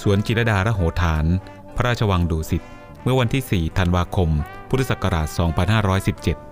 สวนจิรดาระโหฐาน พระราชวังดุสิต เมื่อวันที่ 4 ธันวาคม พุทธศักราช 2517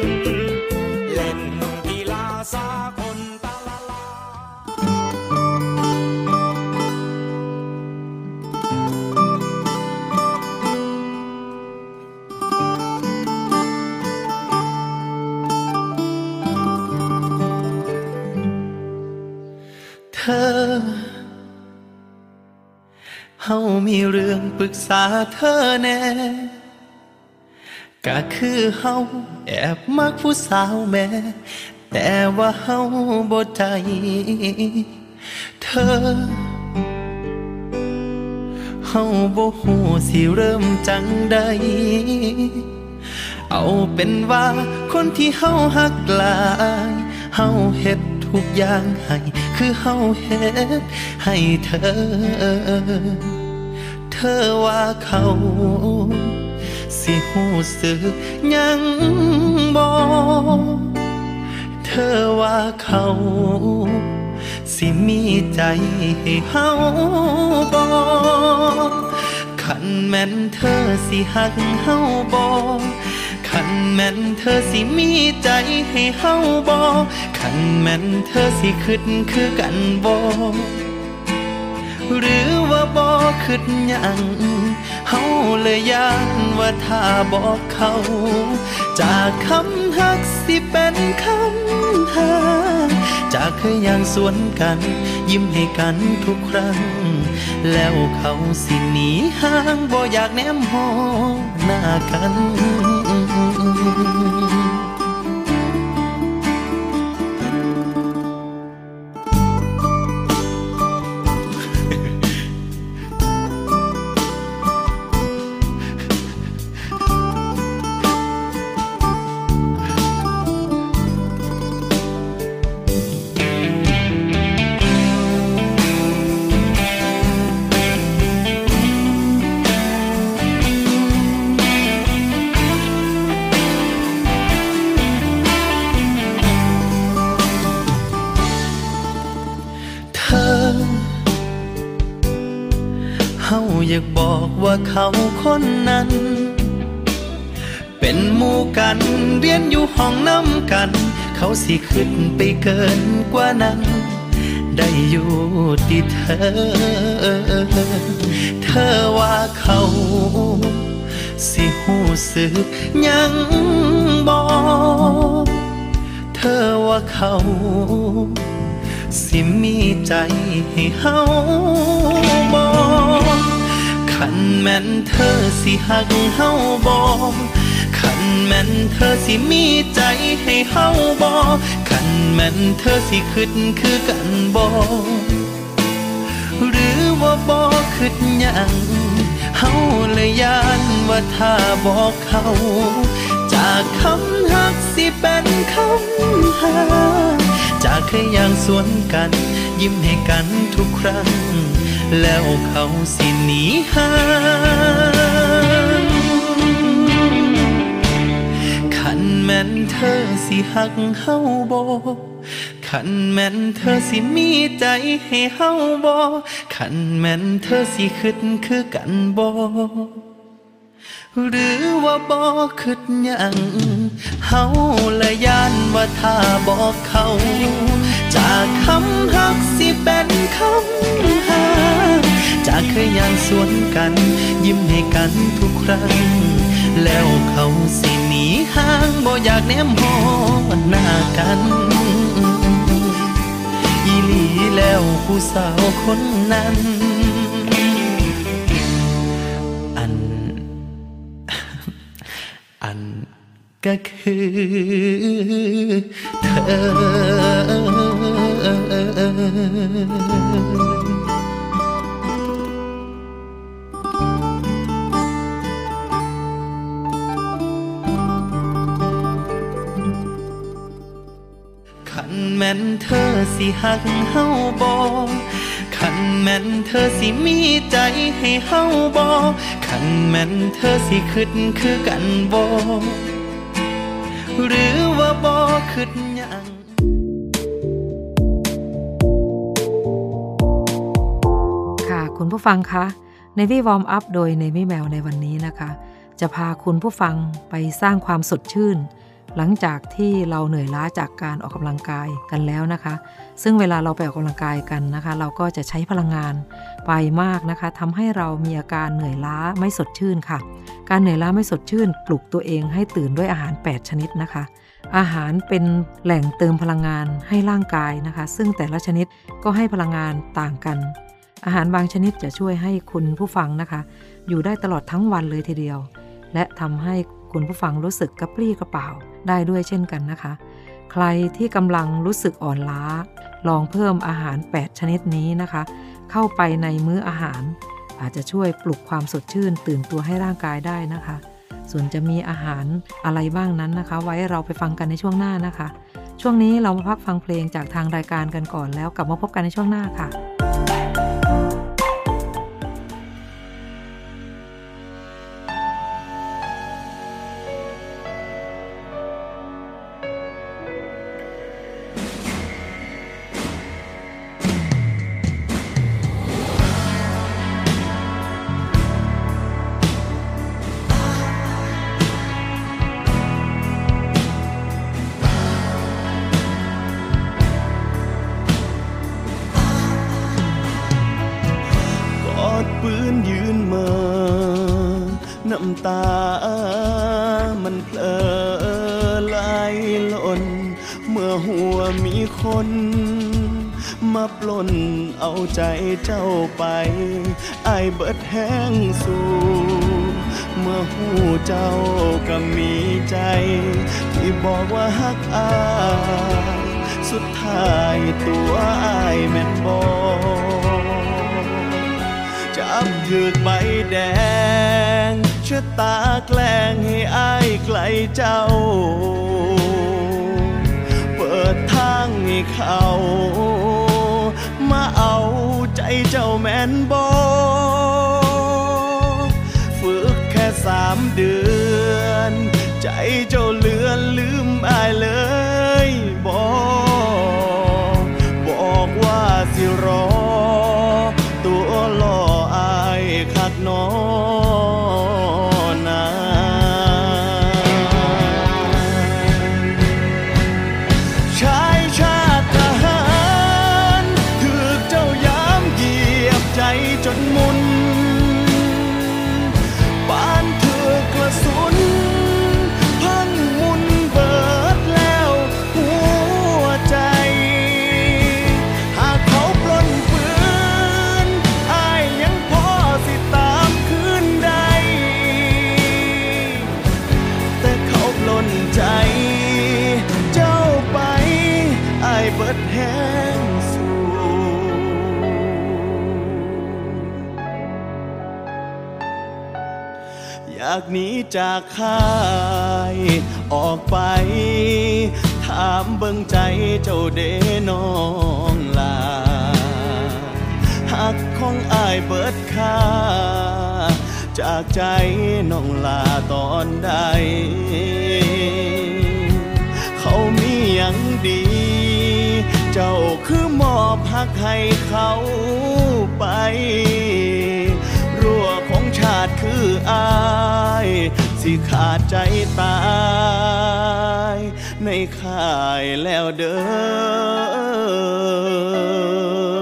เธอ เฮามีเรื่องปรึกษาเธอแน่ก็คือเฮาแอบมักผู้สาวแม่ แต่ว่าเฮาบ่ใจเธอ เฮาบ่ฮู้สิเริ่มจังใด เอาเป็นว่าคนที่เฮาหักหลาย เฮาเฮ็ด ทุกอย่างให้คือเฮาเฮ็ดให้เธอ เธอว่าเขาสิหูสึกยังบ่เธอว่าเขาสิมีใจให้เฮาบ่ขันแม่นเธอสิหักเฮาบ่ ขันแม่นเธอสิมีใจให้เฮาบอขันแม่นเธอสิคืดคือกันบอหรือว่าบอคืดยังเฮาเลยย่านว่าถ้าบอกเขา จากคำฮักสิเป็นคำหา จากเคยอย่างสวนกัน ยิ้มให้กันทุกครั้ง แล้วเขาสิหนีห่างบ่อยากแนมหอหน้ากัน เขาคนนั้น เป็นหมู่กันเรียนอยู่ห้องน้ำกัน เขาสิขึ้นไปเกินกว่านั้น ได้อยู่ที่เธอ เธอว่าเขาสิหหูสึกยังบอกเธอว่าเขาสิมีใจให้เฮาบอก ขันแม่นเธอสิหักเฮาบอกขันแม่นเธอสิมีใจให้เฮาบอกขันแม่นเธอสิคิดคือกันบอกหรือว่าบอกคิดยังเฮาเลยยานว่าถ้าบอกเขาจากคำหักสิเป็นคำหาจากเคยอย่างสวนกัน ยิ้มให้กันทุกครั้ง แล้วเขาสิหนีห่างขันแม่นเธอสิหักเฮาบอกขันแม่นเธอสิมีใจให้เฮาบอกขันแม่นเธอสิคิดคือกันบอกหรือว่าบอกคิดยังเฮาละยานว่าถ้าบอกเขา จากคำหักสิเป็นคำหาจากเคยย่างสวนกัน ยิ้มให้กันทุกครั้ง แล้วเขาสิหนีห่างบ่อยากแนมหอหน้ากันอีหลีแล้วผู้สาวคนนั้น ก็คือเธอขันแม่นเธอสิหักเฮาบอขันแม่นเธอสิมีใจให้เฮาบอขันแม่นเธอสิคิดคือกันบอ หรือว่าบอคิดหยังค่ะคุณผู้ฟังคะ ในวี่วอร์มอัพโดยในมี่แมวในวันนี้นะคะ จะพาคุณผู้ฟังไปสร้างความสดชื่น หลังจากที่เราเหนื่อยล้าจากการออกกำลังกายกันแล้วนะคะ ซึ่งเวลาเราไปออกกำลังกายกันนะคะ เราก็จะใช้พลังงานไปมากนะคะทำให้เรามีอาการเหนื่อยล้าไม่สดชื่นค่ะ การเหนื่อยล้าไม่สดชื่น ปลุกตัวเองให้ตื่นด้วยอาหาร 8 ชนิดนะคะ อาหารเป็นแหล่งเติมพลังงานให้ร่างกายนะคะ ซึ่งแต่ละชนิดก็ให้พลังงานต่างกัน อาหารบางชนิดจะช่วยให้คุณผู้ฟังนะคะ อยู่ได้ตลอดทั้งวันเลยทีเดียว และทำให้ คุณผู้ฟังรู้สึกกระปรี้กระเป๋าได้ด้วยเช่นกันนะคะ ใครที่กำลังรู้สึกอ่อนล้า ลองเพิ่มอาหาร 8 ชนิดนี้นะคะ เข้าไปในมื้ออาหาร อาจจะช่วยปลุกความสดชื่น ตื่นตัวให้ร่างกายได้นะคะ ส่วนจะมีอาหารอะไรบ้างนั้นนะคะ ไว้เราไปฟังกันในช่วงหน้านะคะ ช่วงนี้เรามาพักฟังเพลงจากทางรายการกันก่อนแล้วกลับมาพบกันในช่วงหน้าค่ะ สุดท้ายตัวอายแม่นบอจับถือกใบแดงชะตาแกล้งให้อายไกลเจ้า เปิดทางให้เขา มาเอาใจเจ้าแม่นบอฝึกแค่สามเดือน ใจเจ้าเลือนลืมอายเลย บอกบอกว่าสิรอ ตัวหล่ออายคักน้อง หนีจากค่าย ออกไป ถามเบิ่งใจเจ้าเดน้องลาหักของอายเบิดค่า จากใจน้องลาตอนใด เขามีอย่างดี เจ้าคือมอบหักให้เขาไป รั่วของชาติคืออา ที่ขาดใจตาย ในค่ายแล้วเด้อ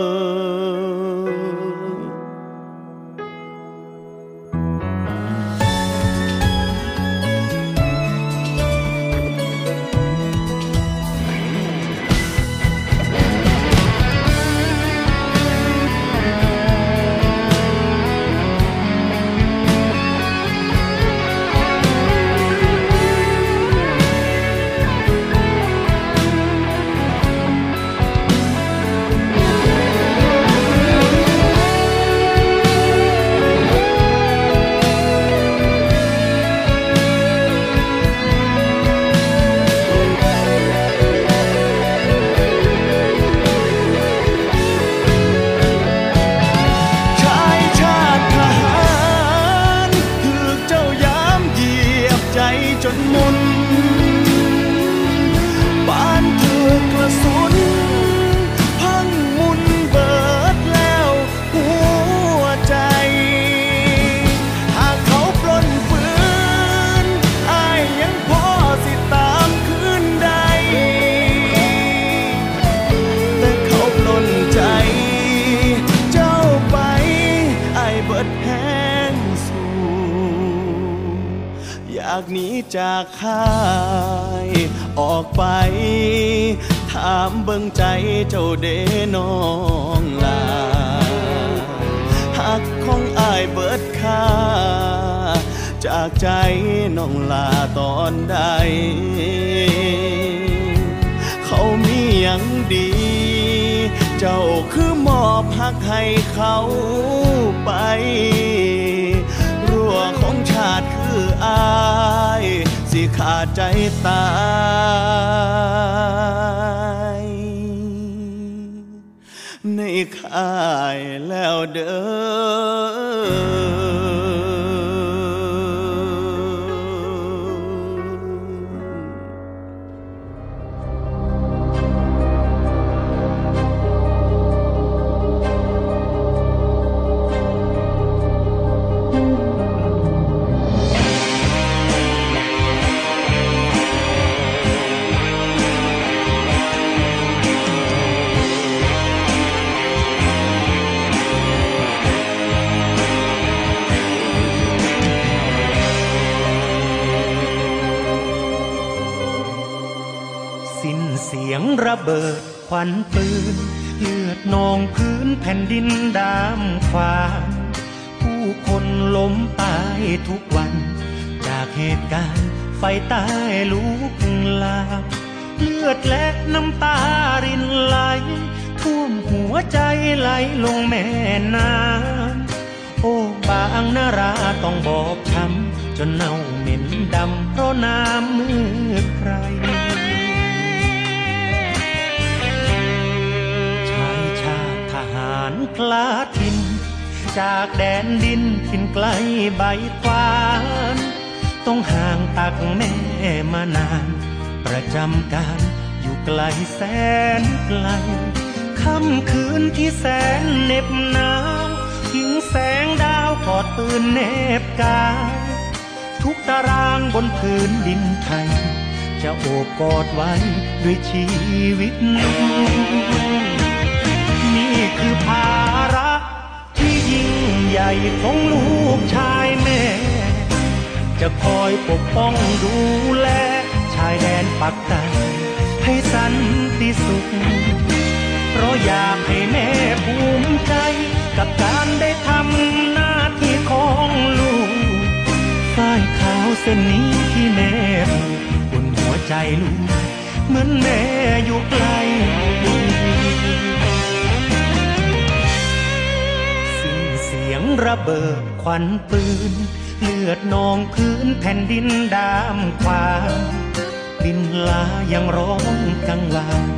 จากค่ายออกไป ถามเบิ่งใจเจ้าเดน้องลาหักของอายเบิดค่า จากใจน้องลาตอนใด เขามีอย่างดี เจ้าคือมอบหักให้เขาไป ของชาติคืออายสิขาดใจตายในข่ายแล้วเด้อ ระเบิดควันปืน เลือดนองพื้นแผ่นดินดามฟ้าผู้คนล้มตายทุกวัน จากเหตุการณ์ไฟใต้ลุกลามเลือดและน้ำตารินไหล ท่วมหัวใจไหลลงแม่น้ำโอ้บางนาราต้องบอบช้ำจนเน่าเหม็นดำเพราะน้ำมือใคร ทหารคลาทิน จากแดนดินถิ่นไกลใบควานต้องห่างตักแม่มานาน ประจำการอยู่ไกลแสนไกลค่ำคืนที่แสนเหน็บหนาวทิ้งแสงดาวกอดปืนเนบกายทุกตารางบนพื้นดินไทย จะโอบกอดไว้ด้วยชีวิตนี่ หญ่ของลูกชายแม่ จะคอยปกป้องดูแล ชายแดนปักใต้ให้สันติสุข เพราะอยากให้แม่ภูมิใจ กับการได้ทำหน้าที่ของลูกฝ้ายขาวเส้นนี้ที่แม่ผูกบนหัวใจลูก เหมือนแม่อยู่ไกล ระเบิดควันปืน เลือดนองพื้นแผ่นดินดามความดินลายังร้องกังวาน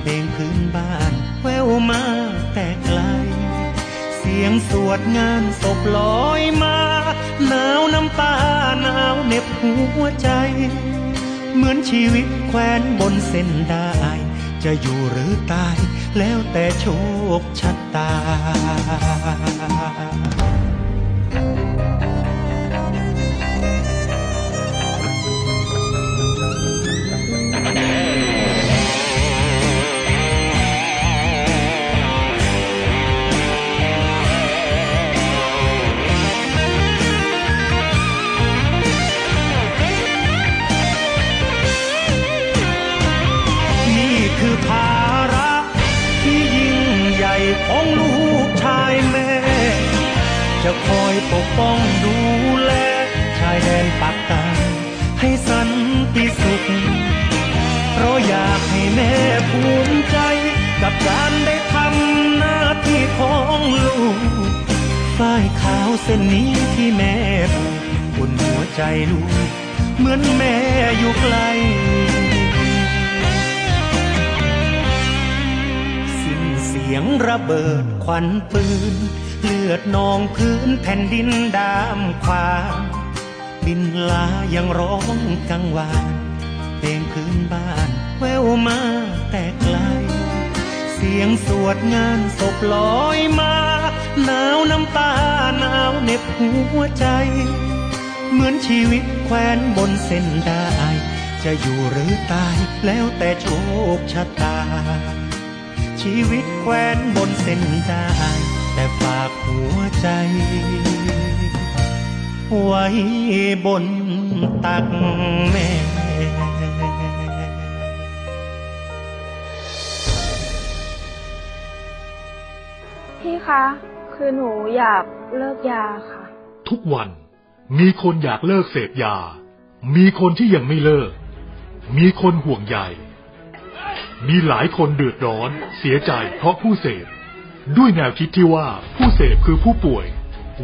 เพลงพื้นบ้านแววมาแต่ไกล เสียงสวดงานศพลอยมา หนาวน้ำตาหนาวเน็บหัวใจ เหมือนชีวิตแควนบนเส้นได้ จะอยู่หรือตาย แล้วแต่โชคชะตา ของลูกชายแม่ จะคอยปกป้องดูแล ชายแดนปากใต้ให้สันติสุข เพราะอยากให้แม่ภูมิใจ กับการได้ทำหน้าที่ของลูกฝ้ายขาวเส้นนี้ที่แม่ผูกบนหัวใจลูก เหมือนแม่อยู่ไกล เสียงระเบิดควันปืน เลือดนองพื้นแผ่นดินดามความบินลายังร้องกังวานเพลงพื้นบ้านแววมาแต่ไกล เสียงสวดงานศพลอยมาหนาวน้ำตาหนาวเหน็บหัวใจ เหมือนชีวิตแควนบนเส้นได้ จะอยู่หรือตายแล้วแต่โชคชะตา ชีวิตแควนบนเส้นได้แต่ฝากหัวใจ ไว้บนตักแม่พี่คะ คือหนูอยากเลิกยาค่ะ ทุกวันมีคนอยากเลิกเสพยา มีคนที่ยังไม่เลิก มีคนห่วงใย มีหลายคนเดือดร้อน เสียใจเพราะผู้เสพ ด้วยแนวคิดที่ว่าผู้เสพคือผู้ป่วย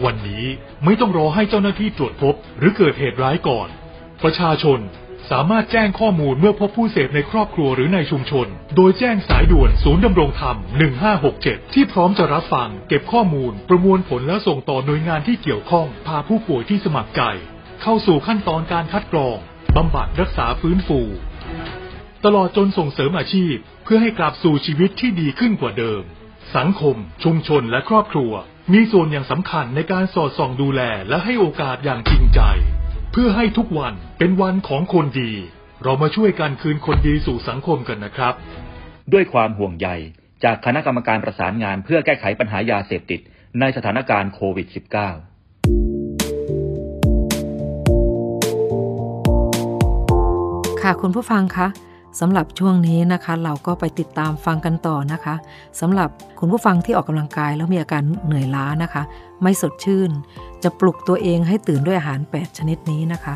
วันนี้ไม่ต้องรอให้เจ้าหน้าที่ตรวจพบ หรือเกิดเหตุร้ายก่อน ประชาชนสามารถแจ้งข้อมูลเมื่อพบผู้เสพในครอบครัวหรือในชุมชน โดยแจ้งสายด่วนศูนย์ดำรงธรรม 1567 ที่พร้อมจะรับฟัง เก็บข้อมูล ประมวลผลและส่งต่อหน่วยงานที่เกี่ยวข้อง พาผู้ป่วยที่สมัครใจ เข้าสู่ขั้นตอนการคัดกรอง บำบัดรักษาฟื้นฟู ตลอดจนส่งเสริมอาชีพ เพื่อให้กลับสู่ชีวิตที่ดีขึ้นกว่าเดิม สังคม ชุมชนและครอบครัว มีส่วนอย่างสำคัญในการสอดส่องดูแลและให้โอกาสอย่างจริงใจ เพื่อให้ทุกวันเป็นวันของคนดี เรามาช่วยกันคืนคนดีสู่สังคมกันนะครับ ด้วยความห่วงใยจากคณะกรรมการประสานงานเพื่อแก้ไขปัญหายาเสพติดในสถานการณ์โควิด -19 ค่ะคุณผู้ฟังคะ สำหรับช่วงนี้นะคะเราก็ไปติดตามฟังกันต่อนะคะสำหรับคุณผู้ฟังที่ออกกำลังกายแล้วมีอาการเหนื่อยล้านะคะ ไม่สดชื่น จะปลุกตัวเองให้ตื่นด้วยอาหาร 8 ชนิดนี้นะคะ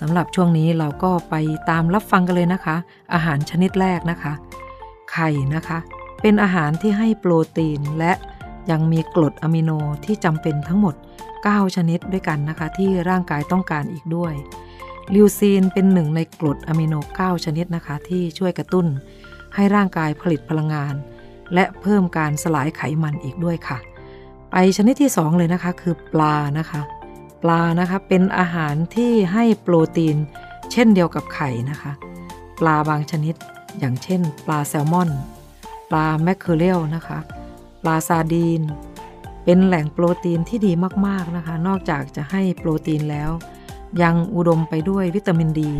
สำหรับช่วงนี้เราก็ไปตามรับฟังกันเลยนะคะ อาหารชนิดแรกนะคะ ไข่นะคะ เป็นอาหารที่ให้โปรตีนและยังมีกรดอะมิโนที่จำเป็นทั้งหมด 9 ชนิดด้วยกันนะคะ ที่ร่างกายต้องการอีกด้วย ลิวซีนเป็นหนึ่งในกรดอะมิโน 9 ชนิดนะคะที่ช่วยกระตุ้น ให้ร่างกายผลิตพลังงาน และเพิ่มการสลายไขมันอีกด้วยค่ะ ไปชนิดที่ 2 เลยนะคะคือปลานะคะ ปลานะคะเป็นอาหารที่ให้โปรตีน เช่นเดียวกับไข่นะคะ ปลาบางชนิด อย่างเช่น ปลาแซลมอน ปลาแมคเคอเรลนะคะ ปลาซาดีน เป็นแหล่งโปรตีนที่ดีมากๆนะคะ นอกจากจะให้โปรตีนแล้ว ยังอุดมไปด้วยวิตามินดี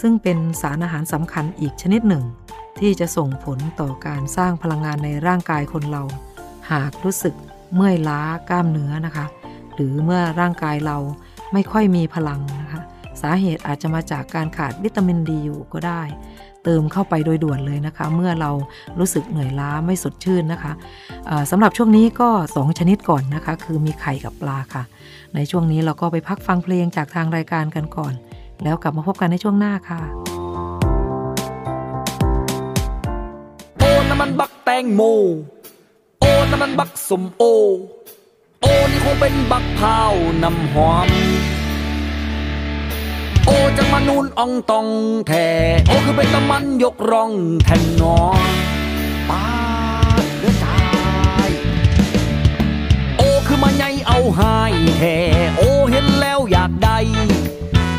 ซึ่งเป็นสารอาหารสำคัญอีกชนิดหนึ่ง ที่จะส่งผลต่อการสร้างพลังงานในร่างกายคนเรา หากรู้สึกเมื่อยล้ากล้ามเนื้อนะคะ หรือเมื่อร่างกายเราไม่ค่อยมีพลังนะคะ สาเหตุอาจจะมาจากการขาดวิตามินดีอยู่ก็ได้ เติมเข้าไปโดยด่วนเลยนะคะ เมื่อเรารู้สึกเหนื่อยล้าไม่สดชื่นนะคะสำหรับช่วงนี้ก็ 2 ชนิดก่อนนะคะ คือมีไข่กับปลาค่ะ ในช่วงนี้เราก็ไปพักฟังเพลงจากทางรายการกันก่อน แล้วกลับมาพบกันในช่วงหน้าค่ะโอ้น้ำมันบักแตงโมโอ้น้ำมันบักสมโอโอ้นี่คงเป็นบักพาวน้ำหอม จังมานูนอ่องตองแท่โอคือเป็นตะมันยกร่องแทนนอป้าดเลือดตายโอคือมาใหญ่เอาหายแท่โอเห็นแล้วอยากได้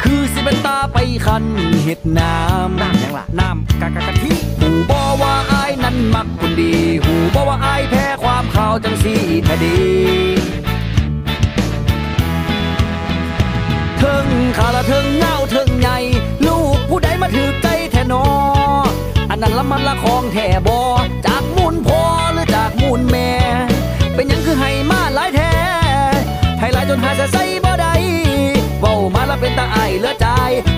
คือสิเป็นตาไปคันเห็ดน้ำน้ำยังล่ะน้ำกะกะกะทิหูบอว่าอายนั้นมักคนดี หูบอว่าอายแพ้ความข่าวจังสีทะดี เทิงขาละเทิงเงาเทิงใหญ่ลูกผู้ใดมาถือใจแทนอ อันนั้นละมันละของแท่บอจากมูลพ่อหรือจากมูลแม่ เป็นยังคือให้มาหลายแท้ให้หลายจนหาจะใส่บ่ได้เว้ามาละเป็นตาไอเลือใจ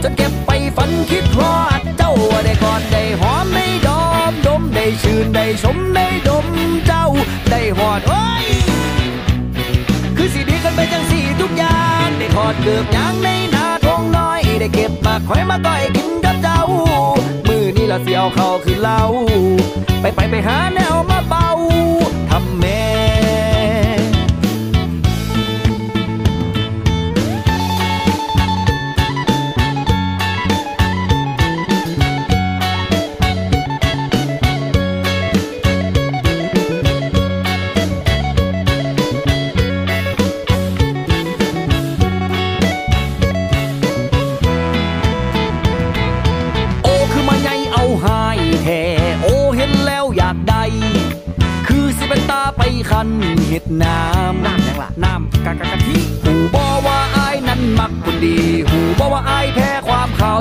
จนเก็บไปฝันคิดฮอดเจ้าได้กอดได้หอมได้ดอมดมได้ชื่นได้ชมได้ดมเจ้าได้หอดโอ้ยคือสีดีกันไปจังสีทุกอย่าง ได้ทอดเกือบยางในนาทงน้อย ได้เก็บมาคอยมาต่อยกินกับเจ้า มือนี่ละเสียวเขาคือเล่าไปไปไปหาแนวมาเบา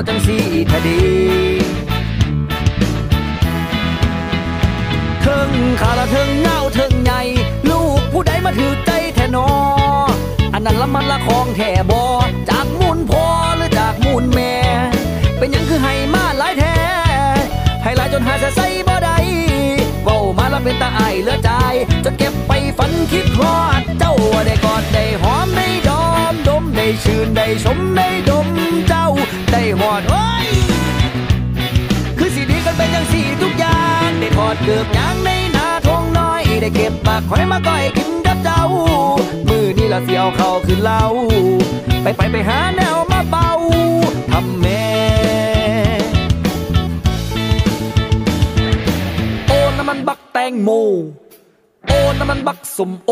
จังสีทดีเทิงขาละเทิงเงาเทิงใหญ่ลูกผู้ใดมาถือใจแทนอ อันนั้นละมันละของแท่บอจากมูลพ่อหรือจากมูลแม่ เป็นยังคือให้มาหลายแท้ให้หลายจนหาจะใส่บ่ได้เว้ามาแล้วเป็นตาไอายเหลือใจจนเก็บไปฝันคิดฮอดเจ้าได้กอดได้หอมได้ดอมดมได้ชื่นได้ชมได้ดมเจ้า ได้หอดโอ้ยคือสีดีกันเป็นอย่างสีทุกอย่างได้ทอดเกือบยางในนาทงน้อย ได้เก็บปากคอยมาก้อยกินกับเจ้า มือนี่ละเสียวเขาคือเล้าไปไปไปหาแนวมาเบาทำแม่โอ้น้ำมันบักแตงโม โอ้น้ำมันบักสมโอ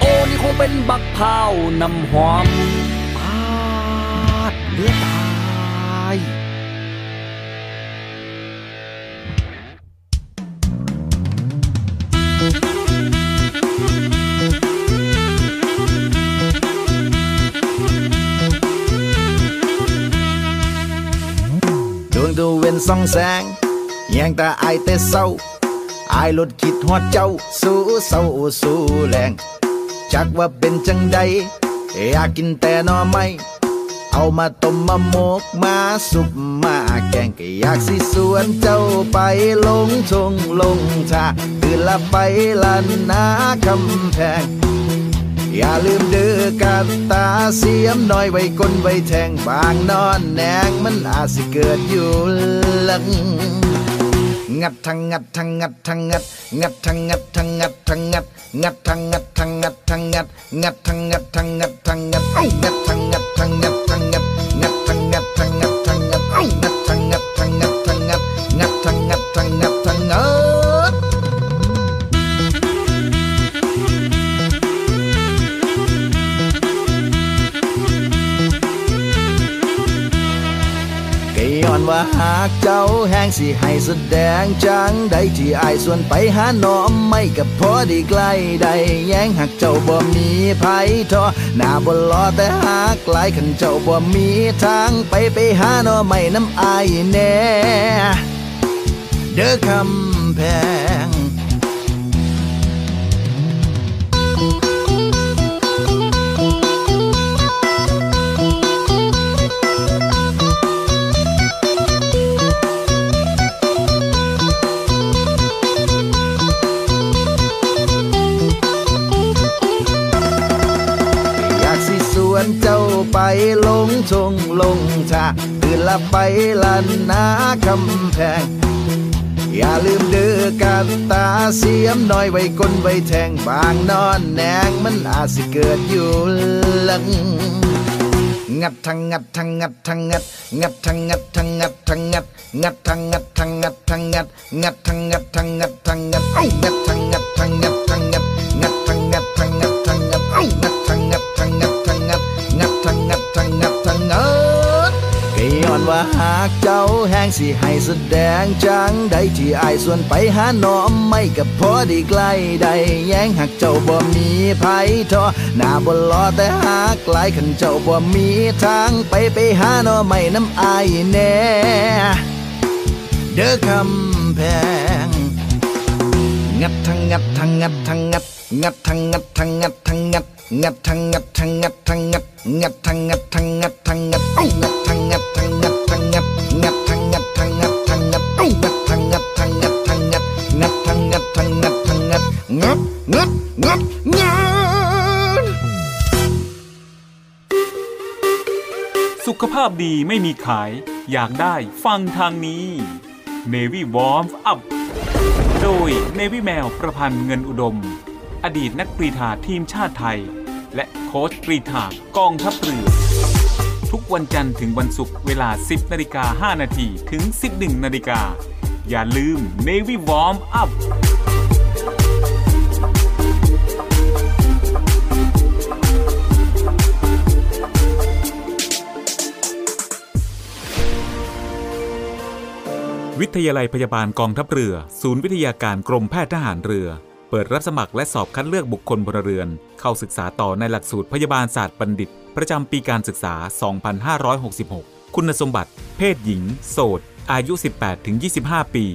โอ้นี่คงเป็นบักพร้าน้ำหอม ดเลือดตายดวงตะเวนส่องแสงแยงตาอายแต่เศร้าอายลดคิดฮอดเจ้าสู้เศร้าสู้แรงจักว่าเป็นจังใดอยากกินแต่หนอไม่ เอามาต้มมะมกมาสุปมาแกงก็อยากสิสวนเจ้าไปลงชงลงชาตื่นละไปลันนาคำแพง อย่าลืมเดือกับตาเสียมน้อยไว้ก้นไว้แทงบางนอนแนงมันอาจสิเกิดอยู่หลัง งัดทั้งงัดทั้งงัดทั้งงัดงัดทั้งงัดทั้งงัดทั้งงัดงัดทั้งงัดทั้งงัดทั้งงัดงัดทั้งงัดทั้งงัดทั้งงัดเอ้างัดทั้งงัดทั้งงัดทั้งงัด ว่าหากเจ้าแห้งสิให้แสดงจังใดที่อายส่วนไปหาน้อมไม่กับพอดีใกล้ใดแย้งหากเจ้าบ่มีภัยทอหน้าบ่รอแต่หากไกลขันเจ้าบ่มีทางไปไปหาน้อไม่น้ำอายแน่เด้อคำแพง ลงทงลงทาตื่นละไปลันนาคำแพง อย่าลืมเดือกับตาเสียมน้อยไว้ก้นไว้แทงบางนอนแนงมันอาจสิเกิดอยู่หลังงัดทั้งงัดทั้งงัดทั้งงัดงัดทั้งงัดทั้งงัดทั้งงัดงัดทั้งงัดทั้งงัดทั้งงัดงัดทั้งงัดทั้งงัดทั้งงัดเอ้างัดทั้งงัดทั้งงัดทั้งงัด ว่าหากเจ้าแห้งสิให้แสดงจังใดที่อายส่วนไปหาน้อมไม่กับพอดีใกล้ใดแย้งหากเจ้าบ่มีไผทอหน้าบ่รอแต่หากไกลขันเจ้าบ่มีทางไปไปหาน้อไม่น้ำอายแน่เด้อคำแพงงัดทั้งงัดทั้งงัดทั้งงัดงัดทั้งงัดทั้งงัดทั้งงัด งัดทั้งงัดทั้งงัดทั้งงัดงัดทั้งงัดทั้งงัดทั้งงัดเอ้งัดทั้งงัดทั้งงัดทั้งงัดงัดทั้งงัดทั้งงัดทั้งงัดเอ้งัดทั้งงัดทั้งงัดทั้งงัดงัดทั้งงัดทั้งงัดทั้งงัดงัดงัดงัดงัดสุขภาพดีไม่มีขาย อยากได้ฟังทางนี้ Navy Warm Up โดย Navy แมวประพันธ์เงินอุดม อดีตนักกรีฑาทีมชาติไทย และโค้ชกรีฑากองทัพเรือ ทุกวันจันทร์ถึงวันศุกร์เวลา 10นาฬิกา5นาทีถึง 11นาฬิกาอย่าลืม Navy Warm Up วิทยาลัยพยาบาลกองทัพเรือ ศูนย์วิทยาการกรมแพทย์ทหารเรือ เปิดรับสมัครและสอบคัดเลือกบุคคลพลเรือน เข้าศึกษาต่อในหลักสูตรพยาบาลศาสตร์บัณฑิต ประจำปีการศึกษา 2566 คุณสมบัติ เพศหญิง โสด อายุ 18-25 ปี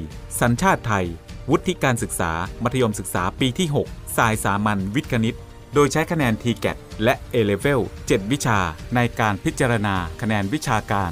สัญชาติไทย วุฒิการศึกษา มัธยมศึกษาปีที่ 6 สายสามัญวิทย์คณิต โดยใช้คะแนน TGAT และ A-Level 7 วิชา ในการพิจารณาคะแนนวิชาการ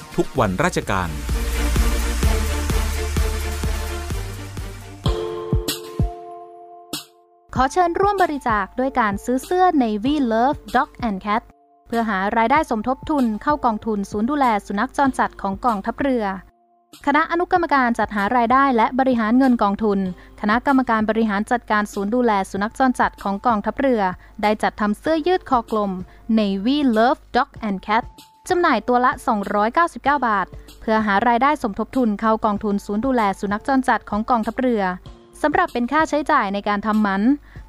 ทุกวันราชการ ขอเชิญร่วมบริจาคด้วยการซื้อเสื้อ Navy Love Dog and Cat เพื่อหารายได้สมทบทุนเข้ากองทุนศูนย์ดูแลสุนัขจรจัดของกองทัพเรือ คณะอนุกรรมการจัดหารายได้และบริหารเงินกองทุน คณะกรรมการบริหารจัดการศูนย์ดูแลสุนัขจรจัดของกองทัพเรือ ได้จัดทำเสื้อยืดคอกลม Navy Love Dog and Cat จำหน่ายตัวละ 299 บาท เพื่อหารายได้สมทบทุนเข้ากองทุนศูนย์ดูแลสุนัขจรจัดของกองทัพเรือสำหรับเป็นค่าใช้จ่ายในการทำหมัน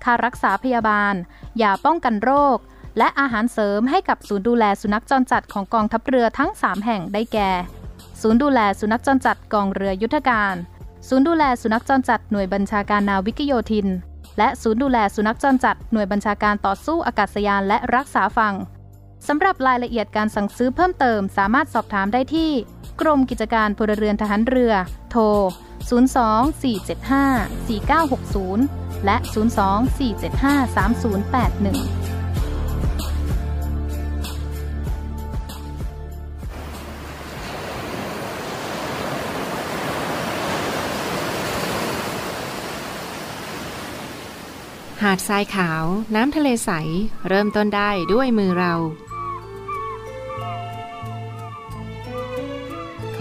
ค่ารักษาพยาบาล ยาป้องกันโรค และอาหารเสริมให้กับศูนย์ดูแลสุนัขจรจัดของกองทัพเรือทั้ง 3 แห่งได้แก่ ศูนย์ดูแลสุนัขจรจัดกองเรือยุทธการ ศูนย์ดูแลสุนัขจรจัดหน่วยบัญชาการนาวิกโยธิน และศูนย์ดูแลสุนัขจรจัดหน่วยบัญชาการต่อสู้อากาศยานและรักษาฝั่ง สำหรับรายละเอียดการสั่งซื้อเพิ่มเติมสามารถสอบถามได้ที่ กรมกิจการพลเรือนทหารเรือ โทร 024754960 และ 024753081หาดทรายขาว น้ำทะเลใส เริ่มต้นได้ด้วยมือเรา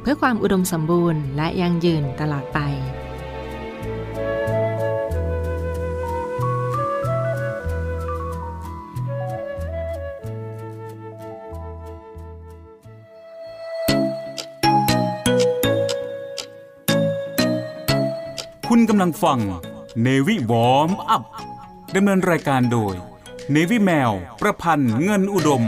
เพื่อความอุดมสมบูรณ์และยั่งยืนตลอดไป คุณกำลังฟัง Navy Warm Up ดำเนินรายการโดย Navy แมว ประพันธ์เงินอุดม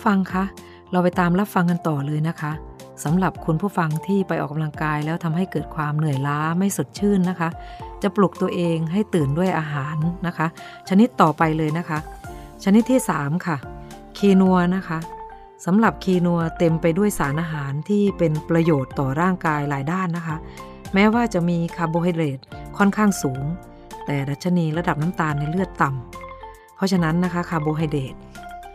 ผู้ฟังคะ เราไปตามรับฟังกันต่อเลยนะคะสำหรับคุณผู้ฟังที่ไปออกกำลังกายแล้วทำให้เกิดความเหนื่อยล้าไม่สดชื่นนะคะ จะปลุกตัวเองให้ตื่นด้วยอาหารนะคะ ชนิดต่อไปเลยนะคะ ชนิดที่ 3 ค่ะ คีนัวนะคะสำหรับคีนัวเต็มไปด้วยสารอาหารที่เป็นประโยชน์ต่อร่างกายหลายด้านนะคะ แม้ว่าจะมีคาร์โบไฮเดรตค่อนข้างสูง แต่ดัชนีระดับน้ำตาลในเลือดต่ำเพราะฉะนั้นนะคะคาร์โบไฮเดรต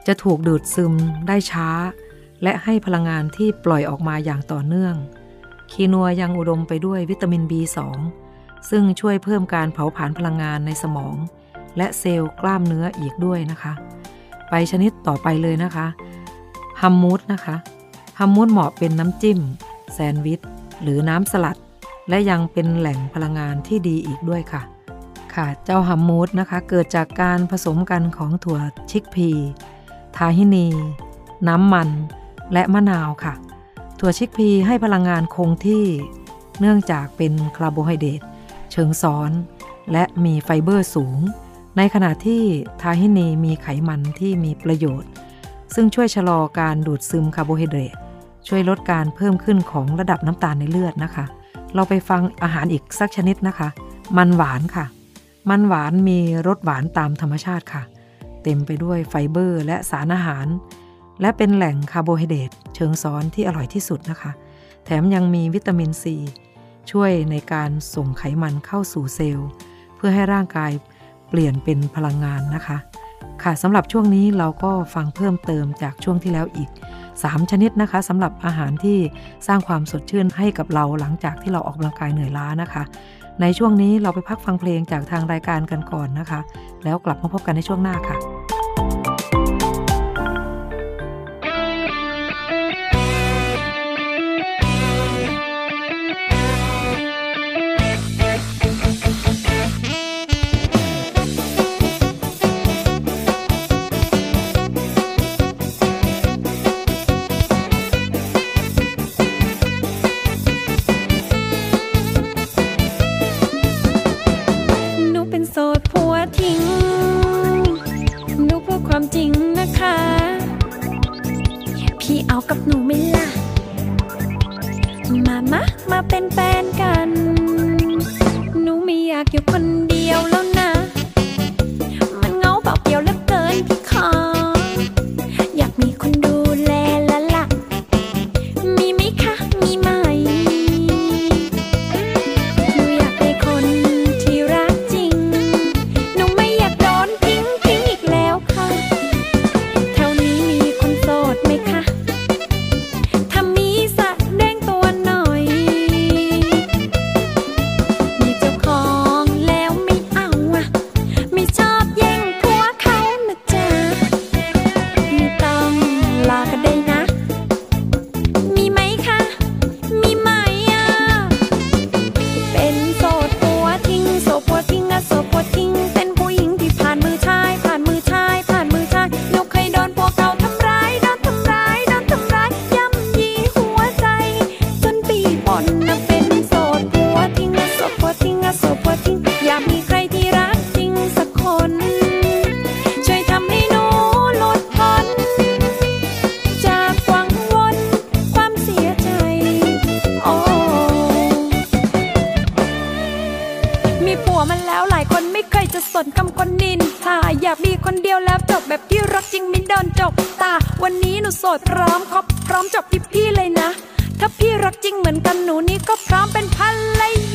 จะถูกดูดซึมได้ช้า และให้พลังงานที่ปล่อยออกมาอย่างต่อเนื่อง คีนัวยังอุดมไปด้วยวิตามิน B2 ซึ่งช่วยเพิ่มการเผาผลาญพลังงานในสมอง และเซลล์กล้ามเนื้ออีกด้วยนะคะ ไปชนิดต่อไปเลยนะคะฮัมมูสนะคะฮัมมูสเหมาะเป็นน้ำจิ้ม แซนด์วิช หรือน้ำสลัด และยังเป็นแหล่งพลังงานที่ดีอีกด้วยค่ะ ค่ะ เจ้าฮัมมูสนะคะ เกิดจากการผสมกันของถั่วชิกพี ทาฮินี น้ำมัน และมะนาวค่ะ ถั่วชิกพีให้พลังงานคงที่ เนื่องจากเป็นคาร์โบไฮเดรตเชิงซ้อน และมีไฟเบอร์สูง ในขณะที่ทาฮินีมีไขมันที่มีประโยชน์ ซึ่งช่วยชะลอการดูดซึมคาร์โบไฮเดรตช่วยลดการเพิ่มขึ้นของระดับน้ำตาลในเลือดนะคะ เราไปฟังอาหารอีกสักชนิดนะคะ มันหวานค่ะ มันหวานมีรสหวานตามธรรมชาติค่ะ เต็มไปด้วยไฟเบอร์ และสารอาหาร และเป็นแหล่งคาร์โบไฮเดรตเชิงซ้อนที่อร่อยที่สุดนะคะ แถมยังมีวิตามินซี ช่วยในการส่งไขมันเข้าสู่เซลล์ เพื่อให้ร่างกายเปลี่ยนเป็นพลังงานนะคะ ค่ะสำหรับช่วงนี้เราก็ฟังเพิ่มเติมจากช่วงที่แล้วอีก 3 ชนิดนะคะสำหรับอาหารที่สร้างความสดชื่นให้กับเราหลังจากที่เราออกกำลังกายเหนื่อยล้านะคะ ในช่วงนี้เราไปพักฟังเพลงจากทางรายการกันก่อนนะคะ แล้วกลับมาพบกันในช่วงหน้าค่ะ ชายอยากมีคนเดียวแล้วจบแบบที่รักจริงไม่โดนจบตา วันนี้หนูโสดพร้อมครบพร้อมจบพี่พี่เลยนะ ถ้าพี่รักจริงเหมือนกันหนูนี้ก็พร้อมเป็นภรรยา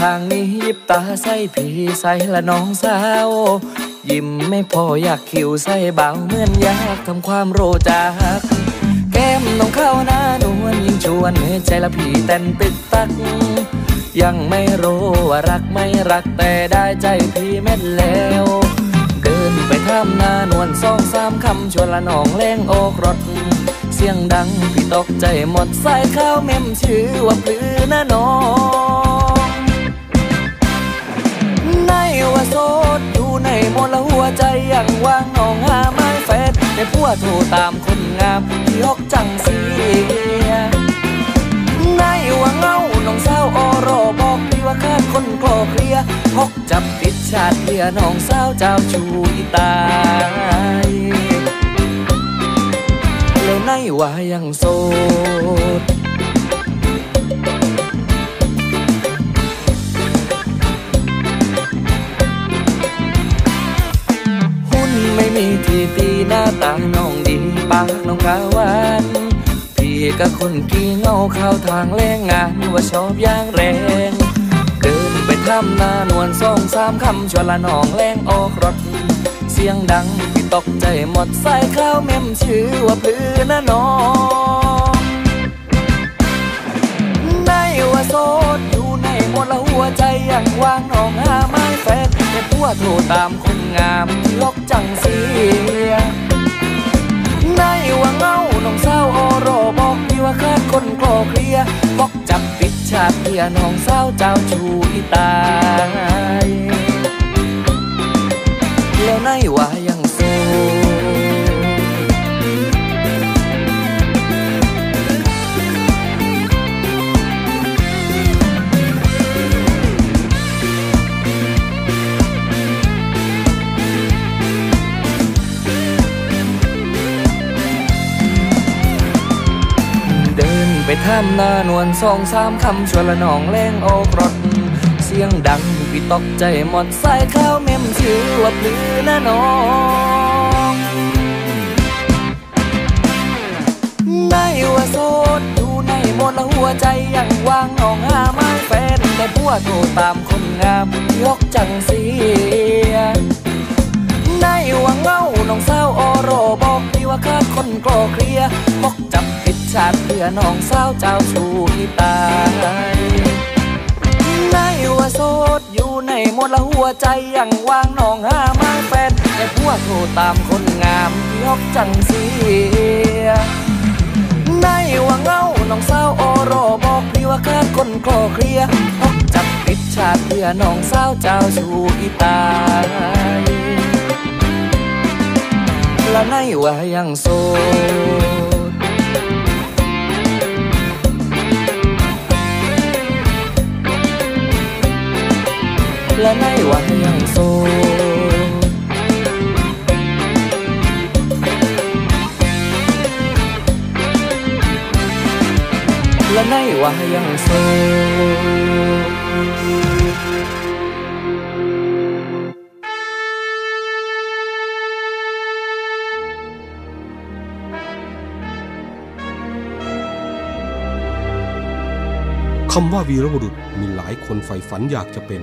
ทางนี้ยิบตาใส่ผีใส่ละน้องสาว ยิ้มไม่พออยากคิวใส่เบาเหมือนอยากทำความโรจากแก้มน้องเข้าหน้านวลยิ่งชวนให้ใจละผีเต้นตึกตัก ยังไม่รู้ว่ารักไม่รักแต่ได้ใจพี่แม่นแล้วเดินไปทำหน้านวลสองสามคำชวนละน้องแรงโอกรถเสียงดังพี่ตกใจหมดใส่ข้าวเมมชื่อว่าปลือนะน้อง ว่าโสดอยู่ในมลหัวใจยังว่างนองหาไม้แฟดแต่ผัวโทรตามคนงามที่ฮอกจังเสียในว่าเงาน้องสาวออรอบอกพี่ว่าขาดคนคลอเคลียฮอกจับปิดชาติเพียน้องสาวเจ้าชูอีตายแล้วในว่ายังโสด มีที่ตีหน้าตาน้องดีปากน้องกาวานพี่กับคนกี่เงาข้าวทางแรงงานว่าชอบอย่างแรงเดินไปทำหน้านวลสองสามคำชวนละน้องแรงออกรถ เสียงดังพี่ตกใจหมดใส่ข้าวเมมชื่อว่าพื้นนะน้องในว่าโสดอยู่ในหมดละหัวใจยังว่างน้องหาไม้แฟดแต่ผัวโทรตามคนงามที่ลก จังเสียในว่าเงาน้องสาวออรอบอกพี่ว่าขาดคนคลอเคลียบอกจับปิดฉากเพียน้องสาวเจ้าชูอีตาย แล้วในว่ายัง ปทำหน้านวลสองสามคำชวนละน้องแรงโอกรถเสียงดังพี่ตกใจหมดใส่ข้าวเมมชื่อว่าปลือนะน้องในว่าโสดอยู่ในหมดละหัวใจยังวางน้องหาไม้แฟนแต่ผัวโทรตามคนงามยกจังเสียในว่าเงาน้องสาวออรบอกพี่ว่าขาดคนกลอเคลียบอกจับ ชาติเพื่อน้องสาวเจ้าชูอีตายในว่าโสดอยู่ในหมดละหัวใจยังวางน้องหาม้แฟนแต่ผัวโทรตามคนงามที่ฮอกจังเสียในว่าเงาน้องสาวออรอบอกพี่ว่าขาดคนคลอเคลียฮอกจับผิดชาติเพื่อน้องสาวเจ้าชูอีตายและในว่ายังโสด และในว่ายังโสดและในว่ายังโสดคำว่าวีรบุรุษมีหลายคนใฝ่ฝันอยากจะเป็น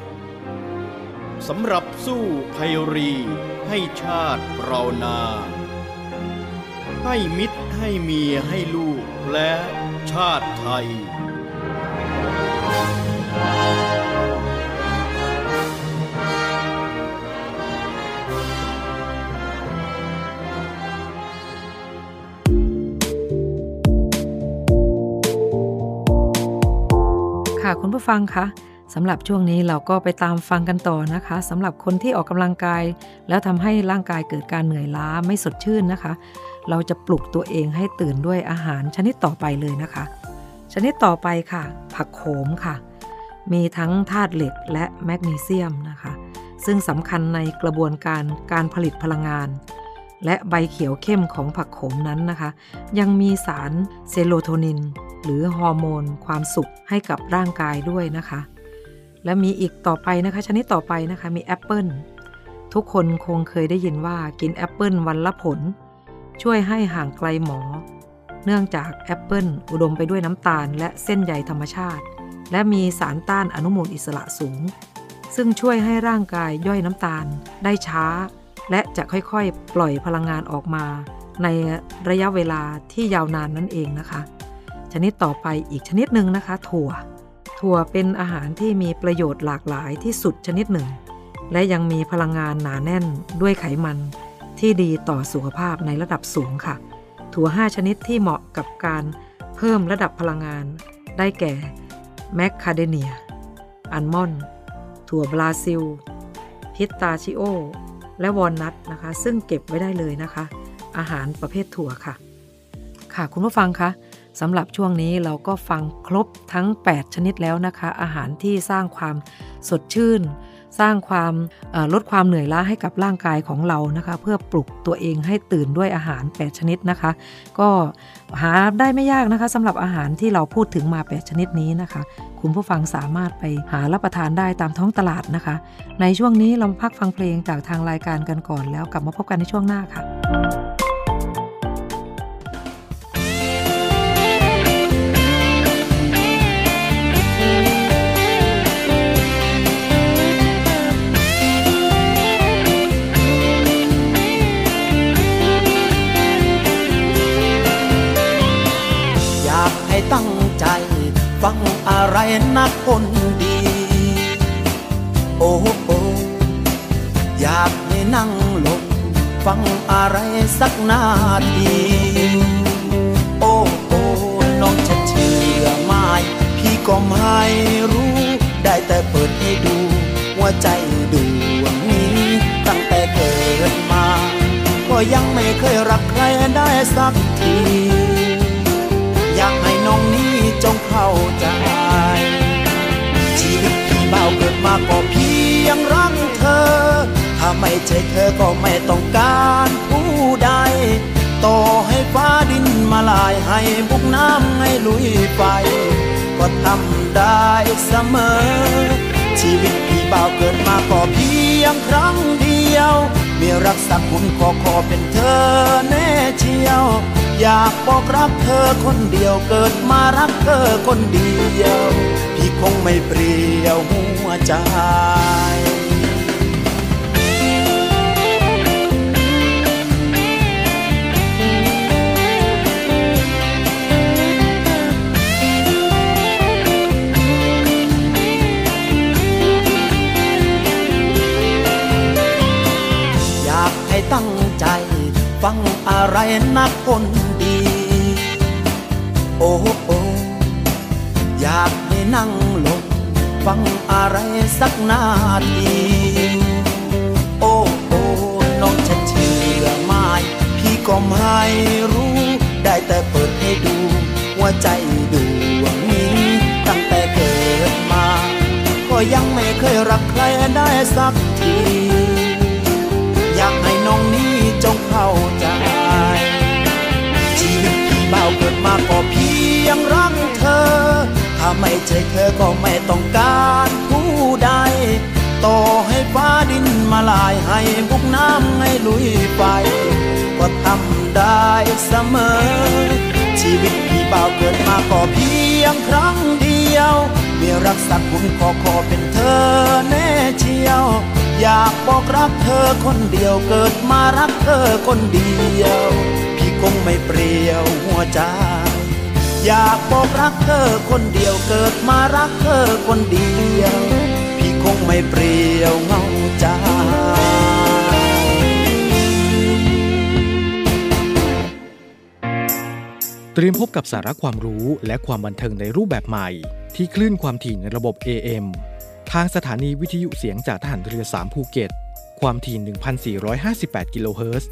สำหรับสู้ภัยรี ให้ชาติเรานา ให้มิตรให้เมียให้ลูกและชาติไทย ค่ะคุณผู้ฟังคะ สำหรับช่วงนี้เราก็ไปตามฟังกันต่อนะคะสำหรับคนที่ออกกำลังกาย แล้วทำให้ร่างกายเกิดการเหนื่อยล้าไม่สดชื่นนะคะ เราจะปลุกตัวเองให้ตื่นด้วยอาหารชนิดต่อไปเลยนะคะ ชนิดต่อไปค่ะ ผักโขมค่ะ มีทั้งธาตุเหล็กและแมกนีเซียมนะคะ ซึ่งสำคัญในกระบวนการการผลิตพลังงาน และใบเขียวเข้มของผักโขมนั้นนะคะ ยังมีสารเซโรโทนิน หรือฮอร์โมน ความสุขให้กับร่างกายด้วยนะคะ และมีอีกต่อไปนะคะ ชนิดต่อไปนะคะมีแอปเปิลทุกคนคงเคยได้ยินว่ากินแอปเปิลวันละผล ช่วยให้ห่างไกลหมอ เนื่องจากแอปเปิลอุดมไปด้วยน้ำตาลและเส้นใยธรรมชาติ และมีสารต้านอนุมูลอิสระสูง ซึ่งช่วยให้ร่างกายย่อยน้ำตาลได้ช้า และจะค่อยๆ ปล่อยพลังงานออกมา ในระยะเวลาที่ยาวนานนั่นเองนะคะ ชนิดต่อไปอีกชนิดหนึ่งนะคะ ถั่ว ถั่วเป็นอาหารที่มีประโยชน์หลากหลายที่สุดชนิดหนึ่ง และยังมีพลังงานหนาแน่นด้วยไขมัน ที่ดีต่อสุขภาพในระดับสูงค่ะ ถั่ว 5 ชนิดที่เหมาะกับการเพิ่มระดับพลังงาน ได้แก่แมคคาเดเนีย อัลมอนด์ ถั่วบราซิล พิสตาชิโอ และวอลนัทนะคะ ซึ่งเก็บไว้ได้เลยนะคะ อาหารประเภทถั่วค่ะ ค่ะคุณผู้ฟังคะ สำหรับช่วงนี้เราก็ฟังครบทั้ง 8 ชนิดแล้วนะคะ อาหารที่สร้างความสดชื่น สร้างความลดความเหนื่อยล้าให้กับร่างกายของเรานะคะ เพื่อปลุกตัวเองให้ตื่นด้วยอาหาร 8 ชนิดนะคะ ก็หาได้ไม่ยากนะคะสำหรับอาหารที่เราพูดถึงมา 8 ชนิดนี้นะคะ คุณผู้ฟังสามารถไปหารับประทานได้ตามท้องตลาดนะคะ ในช่วงนี้เราพักฟังเพลงจากทางรายการกันก่อนแล้วกลับมาพบกันในช่วงหน้าค่ะ ฟังอะไรนักคนดี โอ้โออยากให้นั่งลงฟังอะไรสักนาที โอ้โอน้องจะเชื่อไหมพี่ก็ไม่รู้ ได้แต่เปิดให้ดู หัวใจดวงนี้ ตั้งแต่เกิดมา ก็ยังไม่เคยรักใครได้สักที อยากให้น้องนี้ จงเข้าใจ ชีวิตพี่เบาเกิดมาก็เพียงรักเธอ ถ้าไม่ใช่เธอก็ไม่ต้องการผู้ใด ต่อให้ฟ้าดินมาลายให้บุกน้ำให้ลุยไฟก็ทำได้เสมอ ชีวิตพี่เบาเกิดมาก็เพียงครั้งเดียว มีรักสักคุณขอขอเป็นเธอแน่เชียว อยากบอกรักเธอคนเดียวเกิดมารักเธอคนเดียว พี่คงไม่เปลี่ยวหัวใจอยากให้ตั้งใจ ฟังอะไรนักคน โอ้โออยากให้นั่งลง ฟังอะไรสักนาที โอ้โอน้องจะเชื่อไหมพี่ก็ไม่รู้ ได้แต่เปิดให้ดู หัวใจดวงนี้ ตั้งแต่เกิดมา ก็ยังไม่เคยรักใครได้สักที อยากให้น้องนี้จงเข้าใจ บ่าวเกิดมาก็เพียงรักเธอ ถ้าไม่ใช่เธอก็ไม่ต้องการผู้ใด ต่อให้ฟ้าดินมาลายให้บุกน้ำให้ลุยไฟก็ทำได้เสมอ ชีวิตพี่เบาเกิดมาก็เพียงครั้งเดียวมีรักสักคุณขอขอเป็นเธอแน่เชียว อยากบอกรักเธอคนเดียวเกิดมารักเธอคนเดียว คงไม่เปลี่ยวหัวใจ อยากบอกรักเธอคนเดียวเกิดมารักเธอคนเดียว พี่คงไม่เปลี่ยวเงาใจเตรียมพบกับสาระความรู้และความบันเทิงในรูปแบบใหม่ ที่คลื่นความถี่ในระบบ AM ทางสถานีวิทยุเสียงจากทหารเรือ 3 ภูเก็ต ความถี่ 1,458 กิโลเฮิรตซ์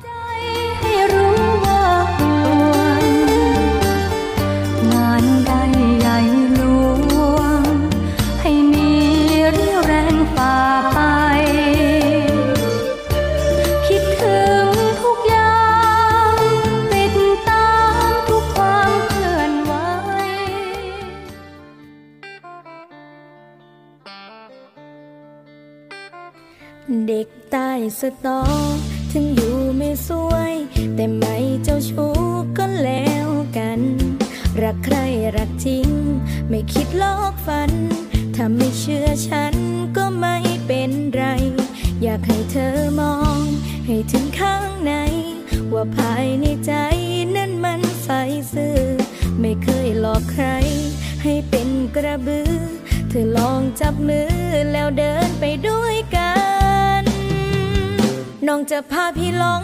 ฉันก็ไม่เป็นไร อยากให้เธอมอง ให้ถึงข้างใน ว่าภายในใจนั้นมันใสซื่อ ไม่เคยหลอกใคร ให้เป็นกระบือ เธอลองจับมือแล้วเดินไปด้วยกัน น้องจะพาพี่ลอง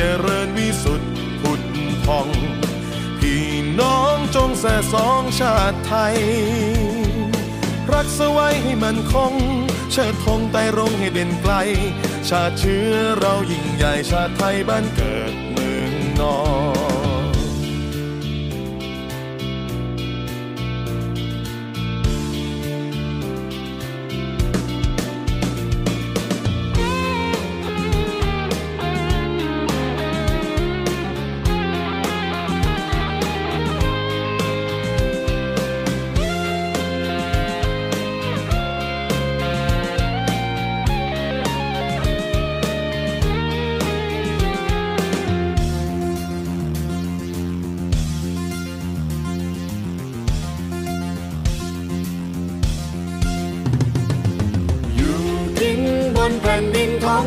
เจริญวิสุทธิ์ผุดพอง พี่น้องจงแส่สองชาติไทย รักสไว้ให้มันคง เชิดธงไต่รงให้เด่นไกล ชาติเชื้อเรายิ่งใหญ่ชาติไทยบ้านเกิดเมืองนอน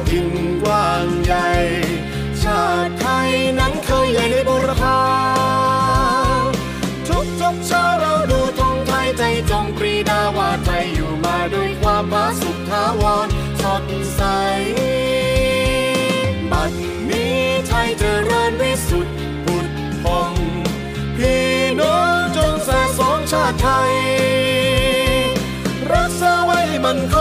ดินท้องกว้างใหญ่ ชาติไทยนั้นเคยใหญ่ในบุรพาทุกทุกๆเช้าเราดูธงไทยใจจงปรีดาว่าไทยอยู่มาด้วยความผาสุกทาวรสดใส บัดนี้ไทยเจริญวิสุทธิ์ผุดพองพี่น้องจงแส่สองชาติไทย รักษาไว้ให้มันคง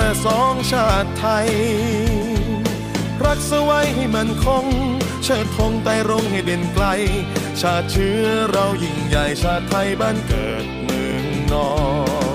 แส่สองชาติไทย รักสไว้ให้มันคง เชิดธงไต่รงให้เด่นไกล ชาติเชื้อเรายิ่งใหญ่ชาติไทยบ้านเกิดเมืองนอน